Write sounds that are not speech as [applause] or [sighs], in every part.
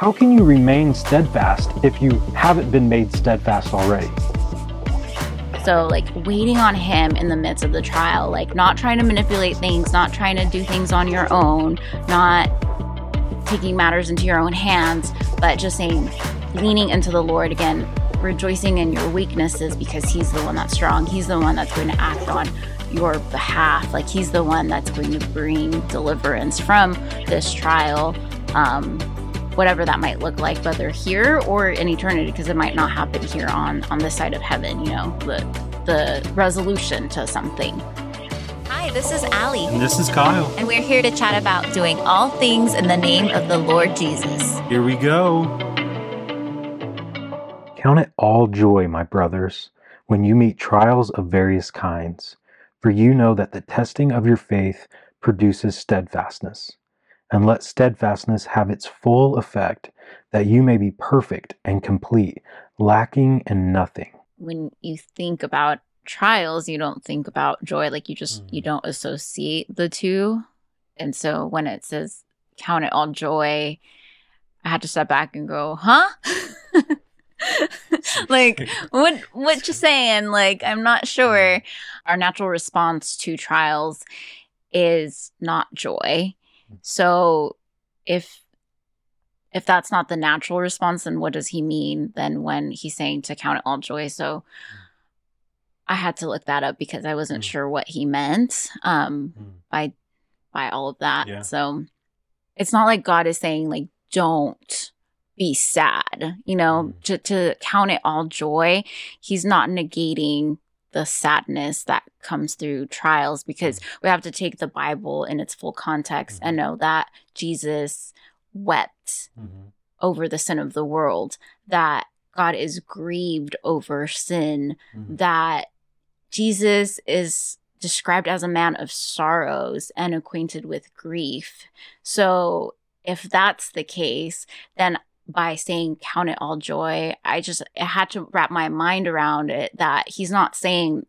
how can you remain steadfast if you haven't been made steadfast already? So, like, waiting on Him in the midst of the trial, like, not trying to manipulate things, not trying to do things on your own, not taking matters into your own hands, but just saying, leaning into the Lord again, rejoicing in your weaknesses because He's the one that's strong. He's the one that's going to act on your behalf. Like, He's the one that's going to bring deliverance from this trial. Um, whatever that might look like, whether here or in eternity, because it might not happen here on on this side of heaven. You know, the the resolution to something. Hi, this is Allie. And this is Kyle. And we're here to chat about doing all things in the name of the Lord Jesus. Here we go. Count it all joy, my brothers, when you meet trials of various kinds, for you know that the testing of your faith produces steadfastness and let steadfastness have its full effect, that you may be perfect and complete, lacking in nothing. When you think about trials, you don't think about joy. Like you just, mm. you don't associate the two. And so when it says count it all joy, I had to step back and go, huh? [laughs] like what what you saying like i'm not sure our natural response to trials is not joy so if if that's not the natural response, then what does he mean then when he's saying to count it all joy? So I had to look that up because I wasn't mm. sure what he meant um, mm. by by all of that. Yeah. So it's not like God is saying like don't be sad, you know, mm. to to count it all joy. He's not negating the sadness that comes through trials because mm. we have to take the Bible in its full context mm-hmm. and know that Jesus wept mm-hmm. over the sin of the world, that God is grieved over sin, mm-hmm. that Jesus is described as a man of sorrows and acquainted with grief. So, if that's the case, then by saying count it all joy i just I had to wrap my mind around it that he's not saying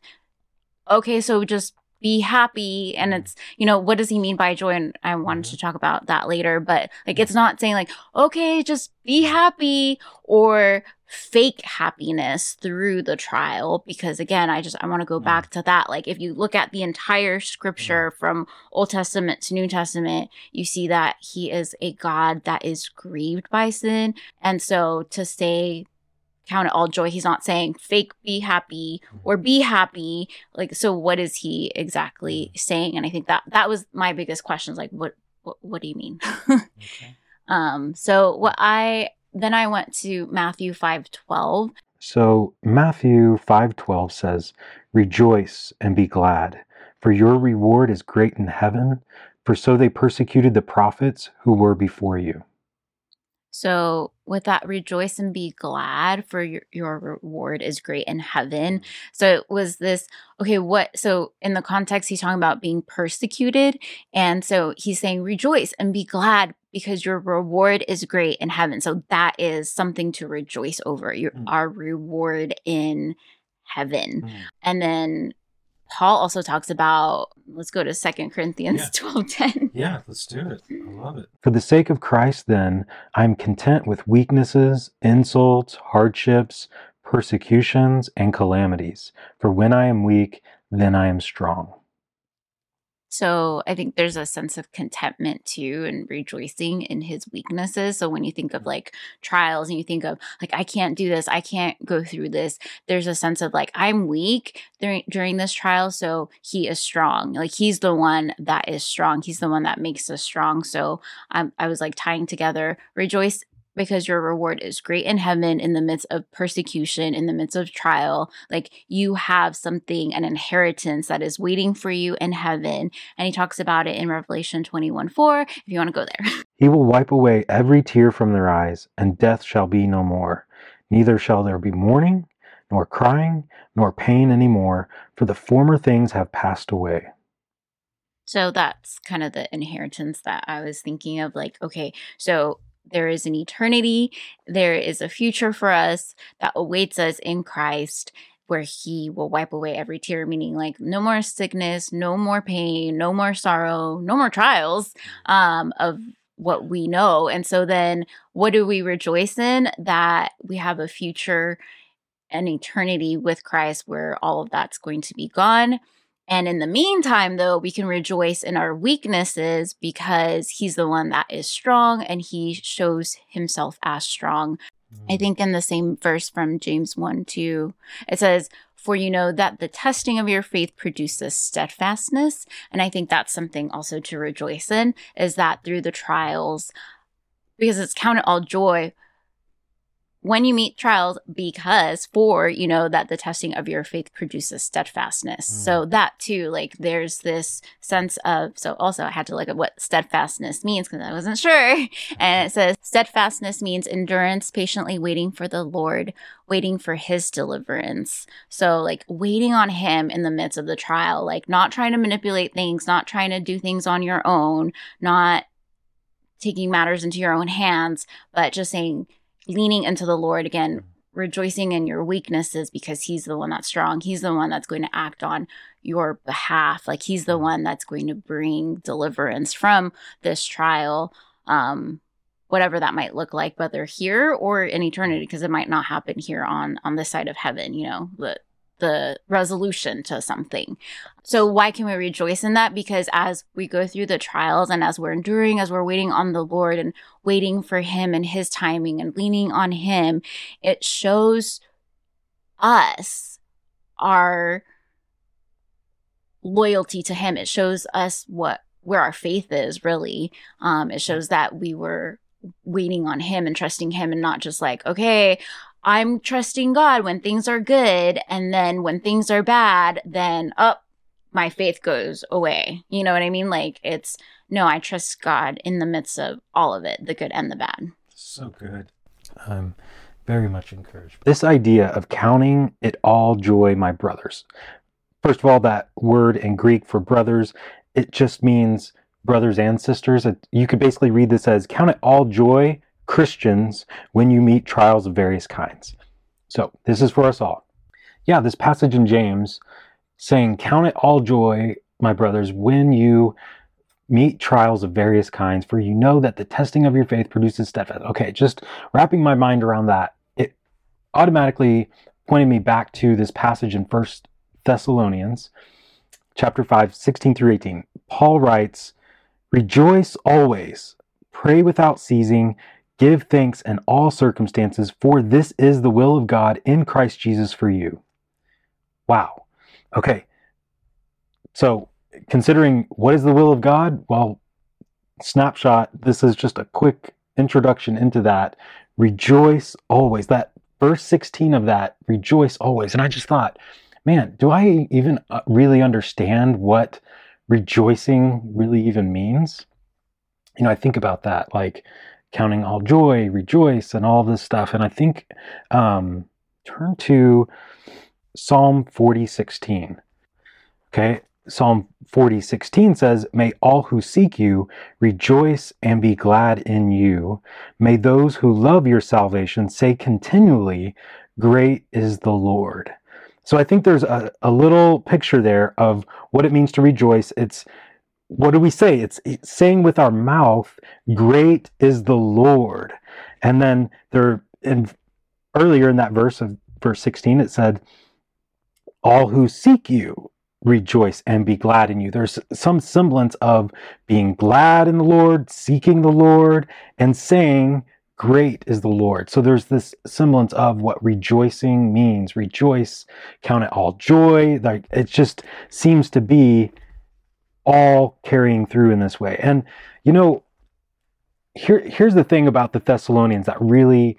okay so just be happy and mm-hmm. it's you know what does he mean by joy and i wanted to mm-hmm. talk about that later but like it's not saying like okay just be happy or fake happiness through the trial because again i just i want to go mm. back to that like if you look at the entire scripture mm. from old testament to new testament you see that he is a god that is grieved by sin. And so to say count it all joy he's not saying fake be happy mm. or be happy. Like so what is he exactly saying? And i think that that was my biggest questions like what what, what do you mean? [laughs] Okay. um so what i then I went to Matthew 5:12. So Matthew 5:12 says, "Rejoice and be glad, for your reward is great in heaven, for so they persecuted the prophets who were before you." So, with that, rejoice and be glad for your, your reward is great in heaven. Mm-hmm. So, it was this, okay, what? So, in the context, he's talking about being persecuted. And so, he's saying, rejoice and be glad because your reward is great in heaven. So, that is something to rejoice over, your, mm. our reward in heaven. Mm. And then Paul also talks about let's go to Second Corinthians yeah. twelve ten. Yeah, let's do it. I love it. For the sake of Christ, then, I am content with weaknesses, insults, hardships, persecutions, and calamities. For when I am weak, then I am strong. So I think there's a sense of contentment too and rejoicing in his weaknesses. So when you think of mm-hmm. like trials and you think of like, I can't do this, I can't go through this, there's a sense of like, I'm weak during, during this trial. So he is strong. Like he's the one that is strong. He's the one that makes us strong. So I'm, I was like tying together rejoice because your reward is great in heaven in the midst of persecution, in the midst of trial. Like you have something, an inheritance that is waiting for you in heaven. And he talks about it in Revelation 21 4, if you want to go there. [laughs] He will wipe away every tear from their eyes, and death shall be no more. Neither shall there be mourning, nor crying, nor pain any more, for the former things have passed away. So that's kind of the inheritance that I was thinking of. Like, okay, so there is an eternity, there is a future for us that awaits us in Christ where he will wipe away every tear, meaning like no more sickness, no more pain, no more sorrow, no more trials um, of what we know. And so then what do we rejoice in? That we have a future and eternity with Christ where all of that's going to be gone. And in the meantime, though, we can rejoice in our weaknesses because he's the one that is strong and he shows himself as strong. I mm. think in the same verse from James 1 2, it says, For you know that the testing of your faith produces steadfastness. And I think that's something also to rejoice in, is that through the trials, because it's counted all joy when you meet trials because for you know that the testing of your faith produces steadfastness. Mm. so that too like there's this sense of so also i had to look at what steadfastness means because i wasn't sure. [laughs] And it says steadfastness means endurance patiently waiting for the lord waiting for his deliverance. So like waiting on him in the midst of the trial like not trying to manipulate things not trying to do things on your own not taking matters into your own hands but just saying leaning into the Lord again, rejoicing in your weaknesses because He's the one that's strong. He's the one that's going to act on your behalf. Like He's the one that's going to bring deliverance from this trial, um, whatever that might look like, whether here or in eternity, because it might not happen here on on this side of heaven. You know, but the resolution to something. So why can we rejoice in that? Because as we go through the trials and as we're enduring, as we're waiting on the Lord and waiting for him and his timing and leaning on him, it shows us our loyalty to him. It shows us what where our faith is really. Um, it shows that we were waiting on him and trusting him and not just like, okay, I'm trusting God when things are good. And then when things are bad, then up oh, my faith goes away. You know what I mean? Like it's no, I trust God in the midst of all of it, the good and the bad. So good. I'm very much encouraged. This idea of counting it all joy, my brothers. First of all, that word in Greek for brothers, it just means brothers and sisters. You could basically read this as count it all joy, Christians when you meet trials of various kinds. So, this is for us all. Yeah, this passage in James saying, Count it all joy, my brothers, when you meet trials of various kinds, for you know that the testing of your faith produces steadfast. Okay, just wrapping my mind around that, it automatically pointed me back to this passage in First Thessalonians chapter 5, 16 through 18. Paul writes, Rejoice always, pray without ceasing, Give thanks in all circumstances, for this is the will of God in Christ Jesus for you. Wow. Okay. So, considering what is the will of God, well, snapshot, this is just a quick introduction into that. Rejoice always. That verse 16 of that, rejoice always. And I just thought, man, do I even uh, really understand what rejoicing really even means? You know, I think about that. Like, counting all joy, rejoice, and all this stuff. And I think um, turn to Psalm 40, 16. Okay, Psalm 40, 16 says, May all who seek you rejoice and be glad in you. May those who love your salvation say continually, Great is the Lord. So I think there's a, a little picture there of what it means to rejoice. It's what do we say? It's, it's saying with our mouth, "Great is the Lord," and then there, in earlier in that verse of verse sixteen, it said, "All who seek you rejoice and be glad in you." There's some semblance of being glad in the Lord, seeking the Lord, and saying, Great is the Lord. So there's this semblance of what rejoicing means. Rejoice, count it all joy. Like it just seems to be all carrying through in this way. And you know, here here's the thing about the Thessalonians that really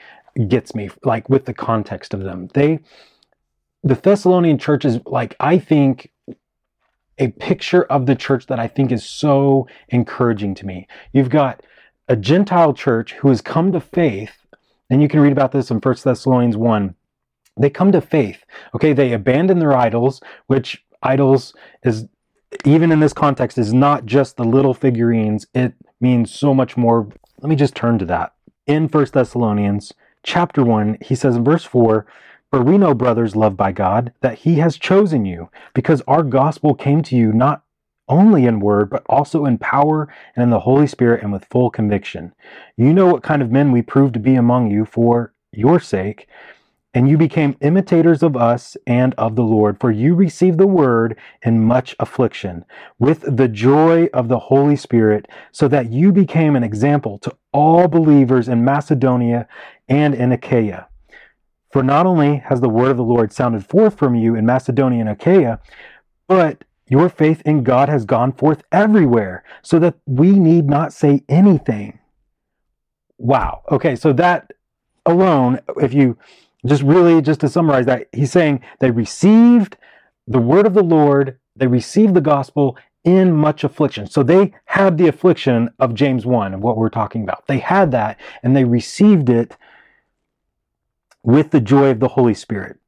gets me, like with the context of them. They the Thessalonian church is like I think a picture of the church that I think is so encouraging to me. You've got a Gentile church who has come to faith, and you can read about this in 1 Thessalonians 1. They come to faith. Okay, they abandon their idols, which idols is even in this context, is not just the little figurines. It means so much more. Let me just turn to that. In First Thessalonians chapter 1, he says in verse 4, For we know, brothers loved by God, that he has chosen you, because our gospel came to you not only in word, but also in power and in the Holy Spirit and with full conviction. You know what kind of men we proved to be among you for your sake, and you became imitators of us and of the Lord, for you received the word in much affliction, with the joy of the Holy Spirit, so that you became an example to all believers in Macedonia and in Achaia. For not only has the word of the Lord sounded forth from you in Macedonia and Achaia, but your faith in God has gone forth everywhere, so that we need not say anything. Wow. Okay, so that alone, if you just really, just to summarize that, he's saying they received the word of the Lord, they received the gospel in much affliction. So they had the affliction of James 1, of what we're talking about. They had that, and they received it with the joy of the Holy Spirit.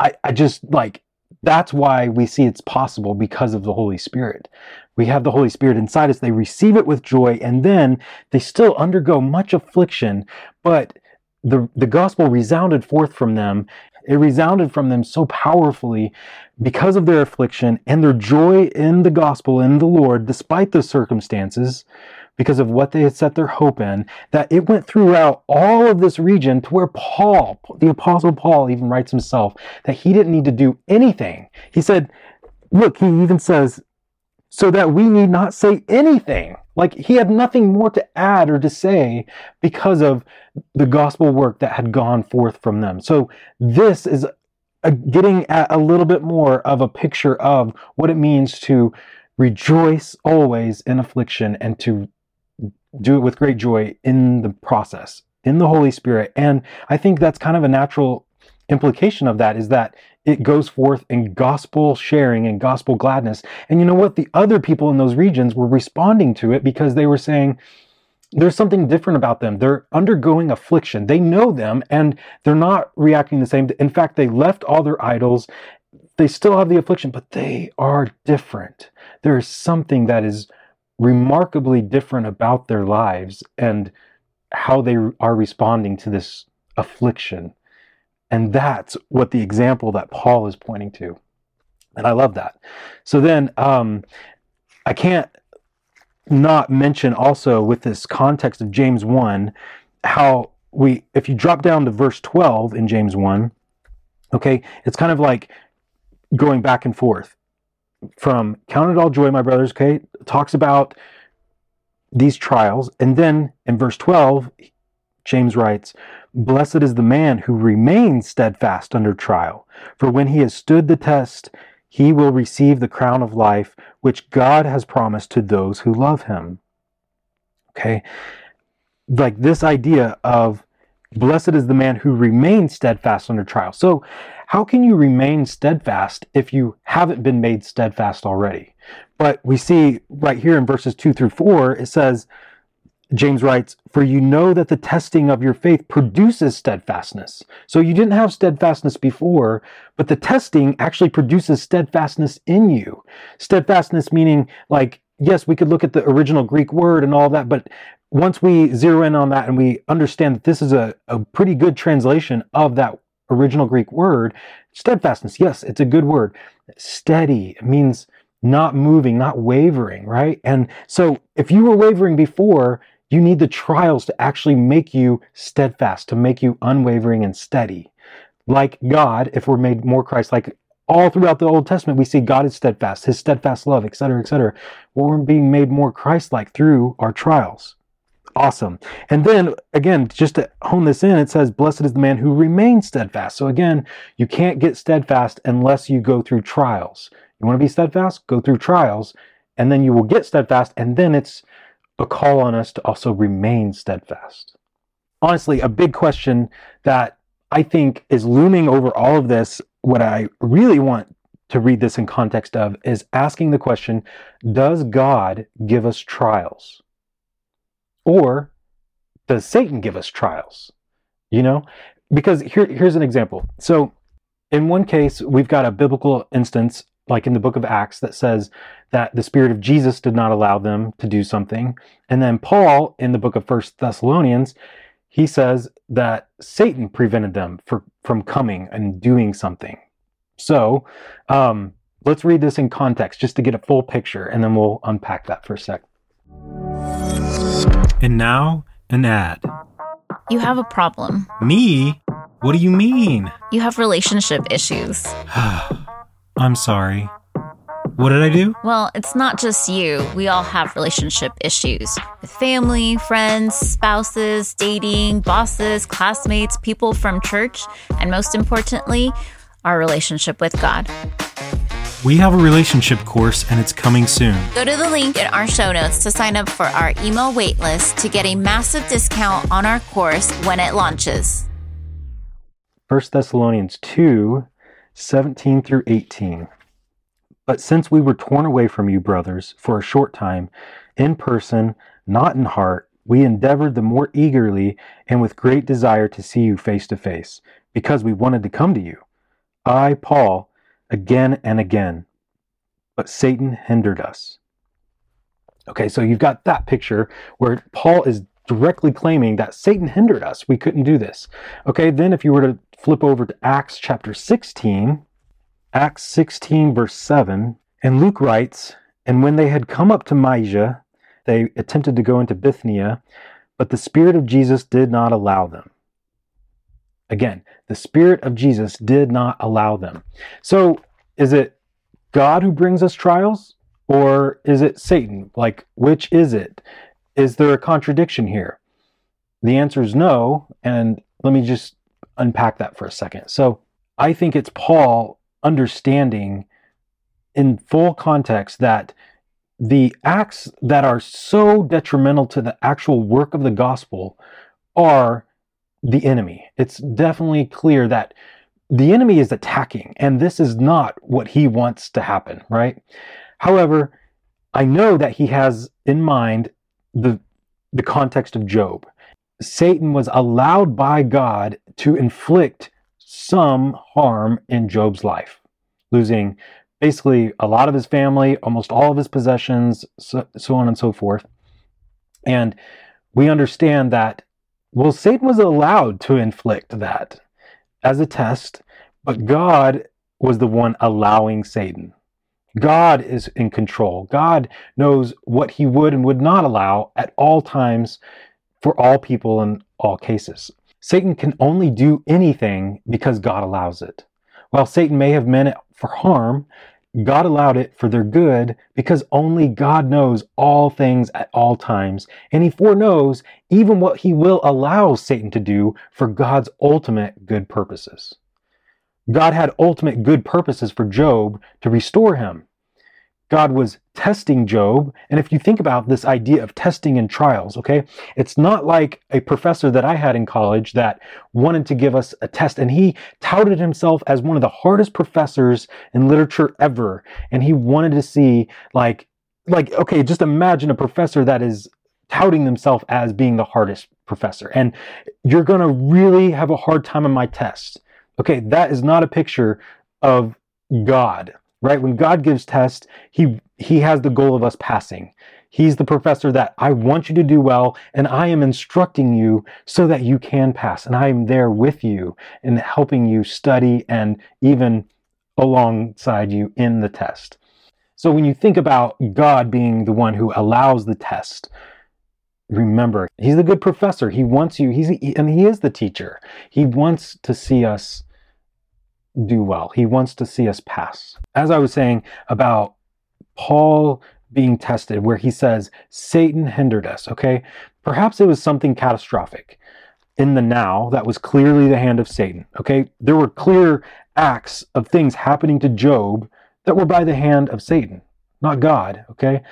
I, I just like, that's why we see it's possible because of the Holy Spirit. We have the Holy Spirit inside us. They receive it with joy, and then they still undergo much affliction, but the, the gospel resounded forth from them. It resounded from them so powerfully because of their affliction and their joy in the gospel, in the Lord, despite the circumstances, because of what they had set their hope in, that it went throughout all of this region to where Paul, the Apostle Paul, even writes himself that he didn't need to do anything. He said, Look, he even says, so that we need not say anything. Like he had nothing more to add or to say because of the gospel work that had gone forth from them. So this is a, getting at a little bit more of a picture of what it means to rejoice always in affliction and to do it with great joy in the process, in the Holy Spirit. And I think that's kind of a natural implication of that is that it goes forth in gospel sharing and gospel gladness. And you know what? The other people in those regions were responding to it because they were saying, there's something different about them. They're undergoing affliction. They know them and they're not reacting the same. In fact, they left all their idols. They still have the affliction, but they are different. There is something that is remarkably different about their lives and how they are responding to this affliction. And that's what the example that Paul is pointing to. And I love that. So then um, I can't not mention also with this context of James 1 how we, if you drop down to verse 12 in James 1, okay, it's kind of like going back and forth from count it all joy, my brothers, okay, talks about these trials. And then in verse 12, James writes, Blessed is the man who remains steadfast under trial, for when he has stood the test, he will receive the crown of life which God has promised to those who love him. Okay? Like this idea of blessed is the man who remains steadfast under trial. So, how can you remain steadfast if you haven't been made steadfast already? But we see right here in verses 2 through 4, it says, James writes, For you know that the testing of your faith produces steadfastness. So you didn't have steadfastness before, but the testing actually produces steadfastness in you. Steadfastness meaning, like, yes, we could look at the original Greek word and all that, but once we zero in on that and we understand that this is a, a pretty good translation of that original Greek word, steadfastness, yes, it's a good word. Steady means not moving, not wavering, right? And so if you were wavering before, you need the trials to actually make you steadfast, to make you unwavering and steady. Like God, if we're made more Christ like, all throughout the Old Testament, we see God is steadfast, his steadfast love, etc., etc. Well, we're being made more Christ like through our trials. Awesome. And then again, just to hone this in, it says, Blessed is the man who remains steadfast. So again, you can't get steadfast unless you go through trials. You want to be steadfast? Go through trials, and then you will get steadfast, and then it's a call on us to also remain steadfast. Honestly, a big question that I think is looming over all of this, what I really want to read this in context of is asking the question Does God give us trials? Or does Satan give us trials? You know, because here, here's an example. So, in one case, we've got a biblical instance, like in the book of Acts, that says that the Spirit of Jesus did not allow them to do something. And then Paul, in the book of First Thessalonians, he says that Satan prevented them for, from coming and doing something. So, um, let's read this in context just to get a full picture, and then we'll unpack that for a sec. And now, an ad. You have a problem. Me? What do you mean? You have relationship issues. [sighs] I'm sorry. What did I do? Well, it's not just you. We all have relationship issues with family, friends, spouses, dating, bosses, classmates, people from church, and most importantly, our relationship with God. We have a relationship course and it's coming soon. Go to the link in our show notes to sign up for our email waitlist to get a massive discount on our course when it launches. 1 Thessalonians 2 17 through 18. But since we were torn away from you, brothers, for a short time, in person, not in heart, we endeavored the more eagerly and with great desire to see you face to face, because we wanted to come to you. I, Paul, again and again. But Satan hindered us. Okay, so you've got that picture where Paul is directly claiming that Satan hindered us. We couldn't do this. Okay, then if you were to flip over to Acts chapter 16, Acts 16, verse 7, and Luke writes, And when they had come up to Mysia, they attempted to go into Bithynia, but the Spirit of Jesus did not allow them. Again, the Spirit of Jesus did not allow them. So, is it God who brings us trials, or is it Satan? Like, which is it? Is there a contradiction here? The answer is no, and let me just unpack that for a second. So, I think it's Paul understanding in full context that the acts that are so detrimental to the actual work of the gospel are the enemy. It's definitely clear that the enemy is attacking, and this is not what he wants to happen, right? However, I know that he has in mind the, the context of Job. Satan was allowed by God to inflict some harm in Job's life, losing basically a lot of his family, almost all of his possessions, so, so on and so forth. And we understand that, well, Satan was allowed to inflict that as a test, but God was the one allowing Satan. God is in control. God knows what he would and would not allow at all times for all people in all cases. Satan can only do anything because God allows it. While Satan may have meant it for harm, God allowed it for their good because only God knows all things at all times, and He foreknows even what He will allow Satan to do for God's ultimate good purposes. God had ultimate good purposes for Job to restore him. God was testing Job. And if you think about this idea of testing and trials, okay, it's not like a professor that I had in college that wanted to give us a test and he touted himself as one of the hardest professors in literature ever. And he wanted to see, like, like, okay, just imagine a professor that is touting themselves as being the hardest professor. And you're going to really have a hard time on my test. Okay, that is not a picture of God right? When God gives tests, he he has the goal of us passing. He's the professor that I want you to do well and I am instructing you so that you can pass and I am there with you and helping you study and even alongside you in the test. So when you think about God being the one who allows the test, remember, he's the good professor. He wants you, he's and he is the teacher. He wants to see us do well. He wants to see us pass. As I was saying about Paul being tested, where he says, Satan hindered us, okay? Perhaps it was something catastrophic in the now that was clearly the hand of Satan, okay? There were clear acts of things happening to Job that were by the hand of Satan, not God, okay?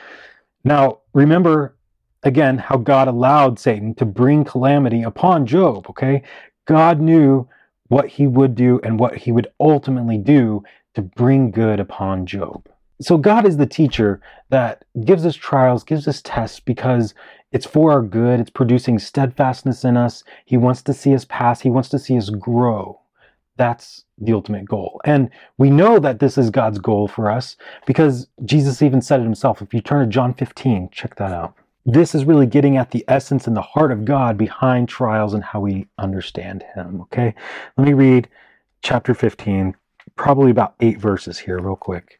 Now, remember again how God allowed Satan to bring calamity upon Job, okay? God knew what he would do and what he would ultimately do to bring good upon Job. So God is the teacher that gives us trials, gives us tests because it's for our good. It's producing steadfastness in us. He wants to see us pass. He wants to see us grow. That's the ultimate goal. And we know that this is God's goal for us because Jesus even said it himself. If you turn to John 15, check that out. This is really getting at the essence and the heart of God behind trials and how we understand Him. Okay, let me read chapter 15, probably about eight verses here, real quick.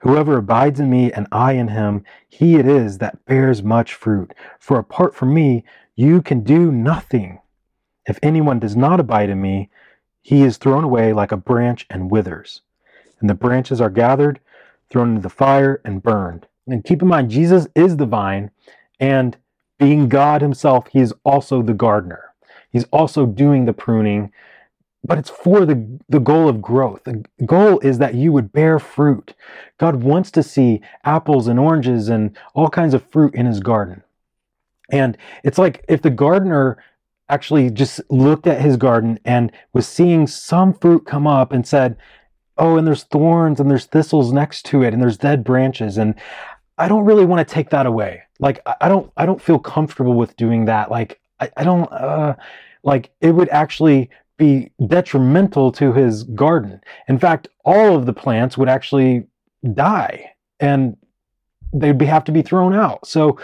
Whoever abides in me and I in him, he it is that bears much fruit. For apart from me, you can do nothing. If anyone does not abide in me, he is thrown away like a branch and withers. And the branches are gathered, thrown into the fire, and burned. And keep in mind, Jesus is the vine, and being God himself, he is also the gardener. He's also doing the pruning but it's for the, the goal of growth. The goal is that you would bear fruit. God wants to see apples and oranges and all kinds of fruit in his garden. And it's like if the gardener actually just looked at his garden and was seeing some fruit come up and said, Oh, and there's thorns and there's thistles next to it and there's dead branches. And I don't really want to take that away. Like, I don't, I don't feel comfortable with doing that. Like, I, I don't, uh, like it would actually be detrimental to his garden. In fact, all of the plants would actually die and they'd be, have to be thrown out. So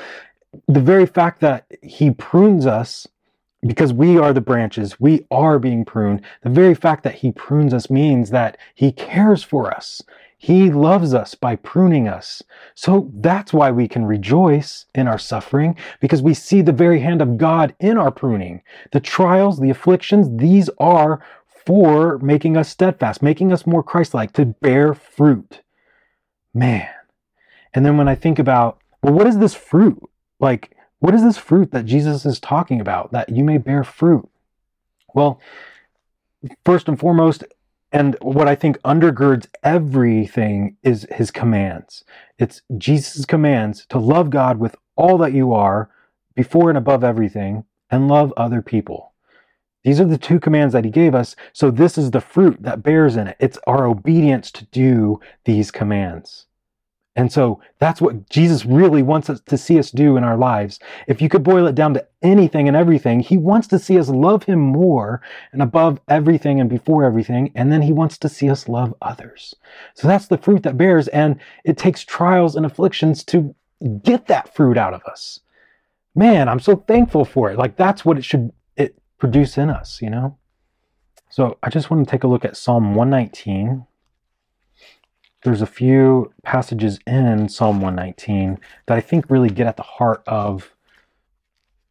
the very fact that he prunes us because we are the branches, we are being pruned. The very fact that he prunes us means that he cares for us. He loves us by pruning us. So that's why we can rejoice in our suffering because we see the very hand of God in our pruning. The trials, the afflictions, these are for making us steadfast, making us more Christ like, to bear fruit. Man. And then when I think about, well, what is this fruit? Like, what is this fruit that Jesus is talking about that you may bear fruit? Well, first and foremost, and what I think undergirds everything is his commands. It's Jesus' commands to love God with all that you are, before and above everything, and love other people. These are the two commands that he gave us. So this is the fruit that bears in it. It's our obedience to do these commands. And so that's what Jesus really wants us to see us do in our lives. If you could boil it down to anything and everything, he wants to see us love him more and above everything and before everything. And then he wants to see us love others. So that's the fruit that bears. And it takes trials and afflictions to get that fruit out of us. Man, I'm so thankful for it. Like that's what it should it produce in us, you know? So I just want to take a look at Psalm 119 there's a few passages in Psalm 119 that I think really get at the heart of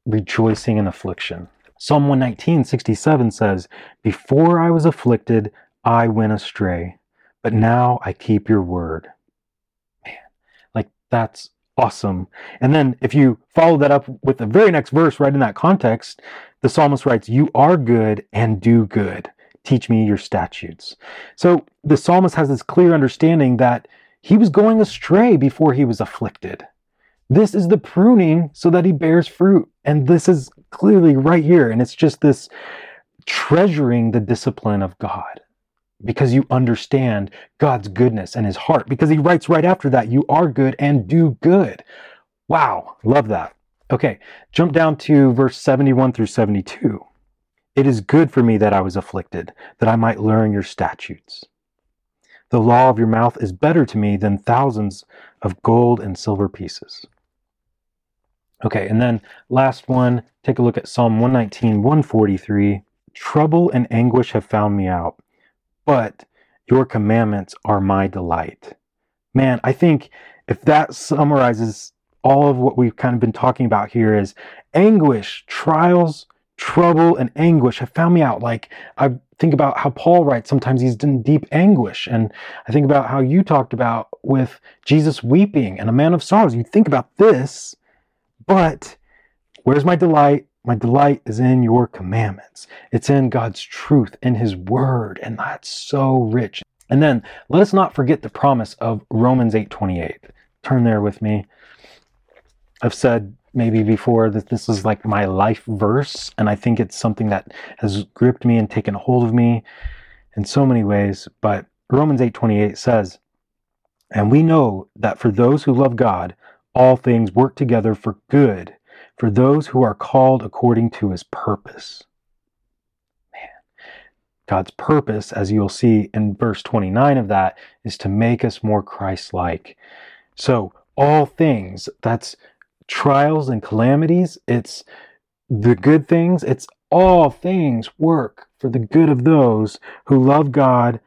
rejoicing in affliction. Psalm 119, 67 says, Before I was afflicted, I went astray, but now I keep your word. Man, like that's awesome. And then if you follow that up with the very next verse right in that context, the psalmist writes, You are good and do good teach me your statutes. So the psalmist has this clear understanding that he was going astray before he was afflicted. This is the pruning so that he bears fruit. And this is clearly right here. And it's just this treasuring the discipline of God because you understand God's goodness and his heart. Because he writes right after that, you are good and do good. Wow, love that. Okay, jump down to verse 71 through 72. It is good for me that I was afflicted, that I might learn your statutes. The law of your mouth is better to me than thousands of gold and silver pieces. Okay, and then last one, take a look at Psalm 119, 143. Trouble and anguish have found me out, but your commandments are my delight. Man, I think if that summarizes all of what we've kind of been talking about here is anguish, trials, trouble and anguish have found me out. Like I think about how Paul writes, sometimes he's in deep anguish. And I think about how you talked about with Jesus weeping and a man of sorrows. You think about this, but where's my delight? My delight is in your commandments. It's in God's truth, in his word, and that's so rich. And then let us not forget the promise of Romans 8:28. Turn there with me. I've said maybe before that this is like my life verse and i think it's something that has gripped me and taken hold of me in so many ways but romans 8:28 says And we know that for those who love God, all things work together for good, for those who are called according to his purpose. Man, God's purpose, as you'll see in verse 29 of that, is to make us more Christ like. So, all things, that's trials and calamities, it's the good things, it's all things work for the good of those who love God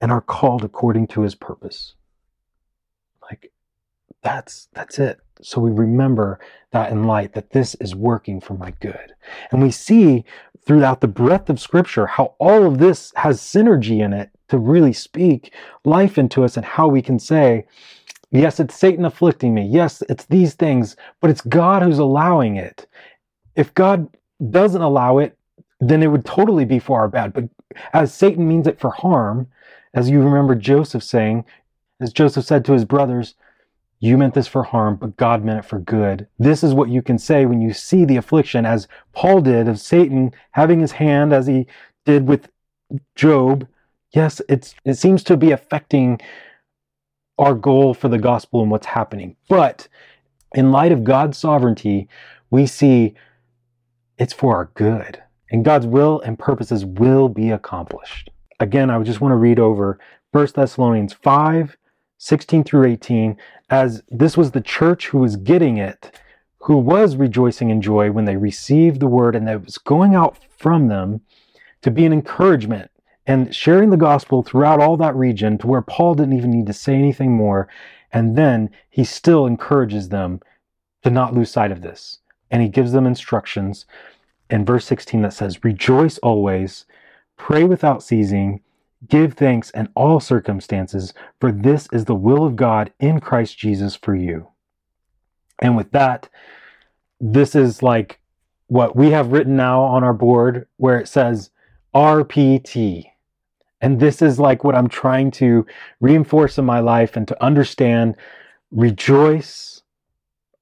and are called according to his purpose. Like that's that's it. So we remember that in light that this is working for my good. And we see throughout the breadth of scripture how all of this has synergy in it to really speak life into us and how we can say, yes, it's Satan afflicting me. Yes, it's these things, but it's God who's allowing it. If God doesn't allow it, then it would totally be for our bad. But as Satan means it for harm, as you remember Joseph saying, as Joseph said to his brothers, you meant this for harm, but God meant it for good. This is what you can say when you see the affliction, as Paul did of Satan having his hand, as he did with Job. Yes, it's, it seems to be affecting our goal for the gospel and what's happening. But in light of God's sovereignty, we see it's for our good. And God's will and purposes will be accomplished. Again, I just want to read over 1 Thessalonians 5 16 through 18, as this was the church who was getting it, who was rejoicing in joy when they received the word, and that was going out from them to be an encouragement and sharing the gospel throughout all that region to where Paul didn't even need to say anything more. And then he still encourages them to not lose sight of this. And he gives them instructions in verse 16 that says, Rejoice always, pray without ceasing, give thanks in all circumstances, for this is the will of God in Christ Jesus for you. And with that, this is like what we have written now on our board where it says RPT. And this is like what I'm trying to reinforce in my life and to understand rejoice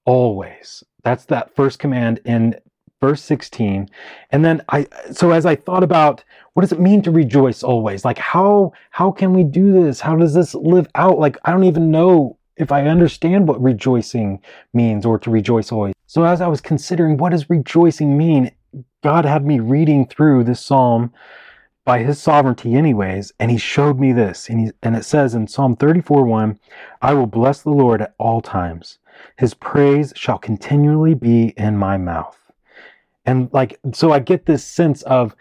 always. That's that first command in verse 16 and then i so as i thought about what does it mean to rejoice always? Like how how can we do this? How does this live out? Like i don't even know if i understand what rejoicing means or to rejoice always. So as i was considering what does rejoicing mean god had me reading through this psalm by his sovereignty anyways and he showed me this and he and it says in psalm 34 1 i will bless the lord at all times. His praise shall continually be in my mouth. And like, so I get this sense of,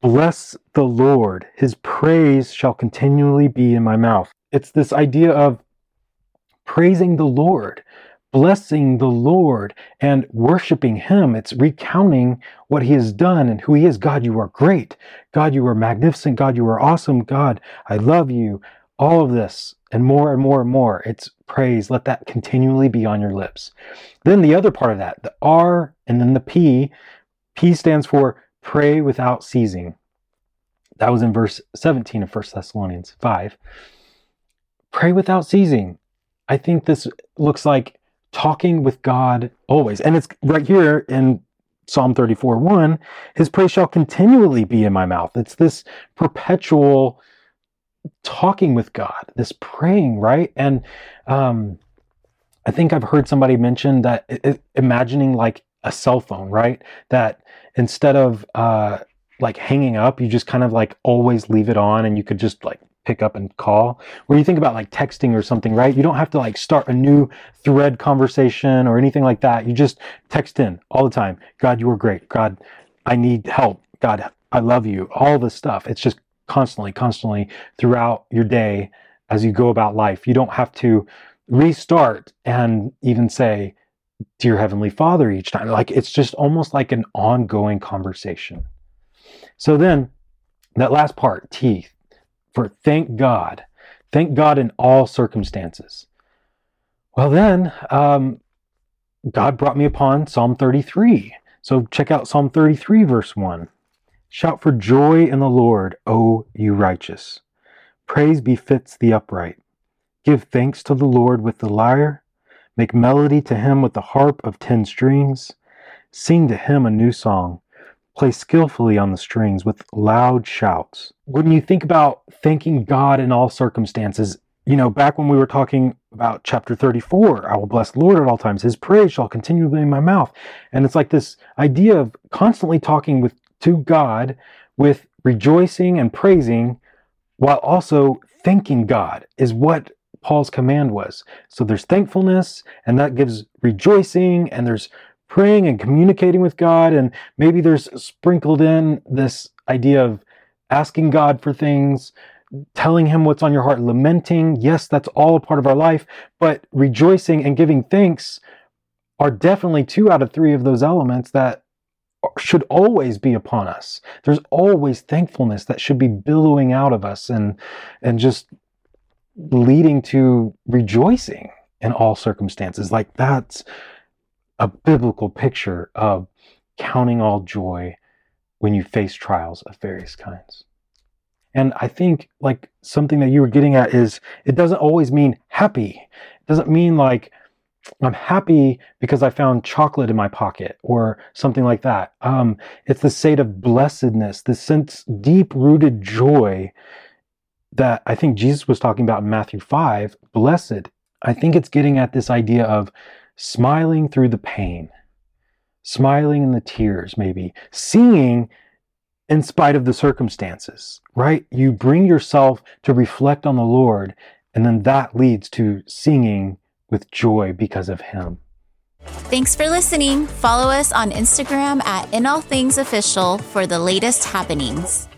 bless the Lord, his praise shall continually be in my mouth. It's this idea of praising the Lord, blessing the Lord, and worshiping him. It's recounting what he has done and who he is. God, you are great. God, you are magnificent. God, you are awesome. God, I love you. All of this and more and more and more. It's praise. Let that continually be on your lips. Then the other part of that, the R and then the P. P stands for pray without ceasing. That was in verse 17 of 1 Thessalonians 5. Pray without ceasing. I think this looks like talking with God always. And it's right here in Psalm 34 1. His praise shall continually be in my mouth. It's this perpetual talking with God, this praying, right? And um, I think I've heard somebody mention that it, imagining like a cell phone, right? That instead of uh, like hanging up, you just kind of like always leave it on and you could just like pick up and call. Where you think about like texting or something, right? You don't have to like start a new thread conversation or anything like that. You just text in all the time. God, you are great. God, I need help. God, I love you. All this stuff. It's just constantly, constantly throughout your day as you go about life. You don't have to restart and even say, Dear Heavenly Father each time. Like it's just almost like an ongoing conversation. So then, that last part, T, for thank God. Thank God in all circumstances. Well, then, um, God brought me upon Psalm 33. So check out Psalm 33, verse 1. Shout for joy in the Lord, O you righteous. Praise befits the upright. Give thanks to the Lord with the lyre. Make melody to him with the harp of ten strings. Sing to him a new song. Play skillfully on the strings with loud shouts. When you think about thanking God in all circumstances, you know, back when we were talking about chapter 34, I will bless the Lord at all times. His praise shall continually be in my mouth. And it's like this idea of constantly talking with to God with rejoicing and praising while also thanking God is what Paul's command was. So there's thankfulness and that gives rejoicing and there's praying and communicating with God and maybe there's sprinkled in this idea of asking God for things, telling him what's on your heart, lamenting. Yes, that's all a part of our life, but rejoicing and giving thanks are definitely two out of three of those elements that should always be upon us. There's always thankfulness that should be billowing out of us and and just leading to rejoicing in all circumstances. Like that's a biblical picture of counting all joy when you face trials of various kinds. And I think like something that you were getting at is it doesn't always mean happy. It doesn't mean like I'm happy because I found chocolate in my pocket or something like that. Um, it's the state of blessedness, the sense, deep rooted joy that I think Jesus was talking about in Matthew 5. Blessed. I think it's getting at this idea of smiling through the pain, smiling in the tears, maybe, seeing in spite of the circumstances, right? You bring yourself to reflect on the Lord, and then that leads to singing with joy because of Him. Thanks for listening. Follow us on Instagram at In All Things Official for the latest happenings.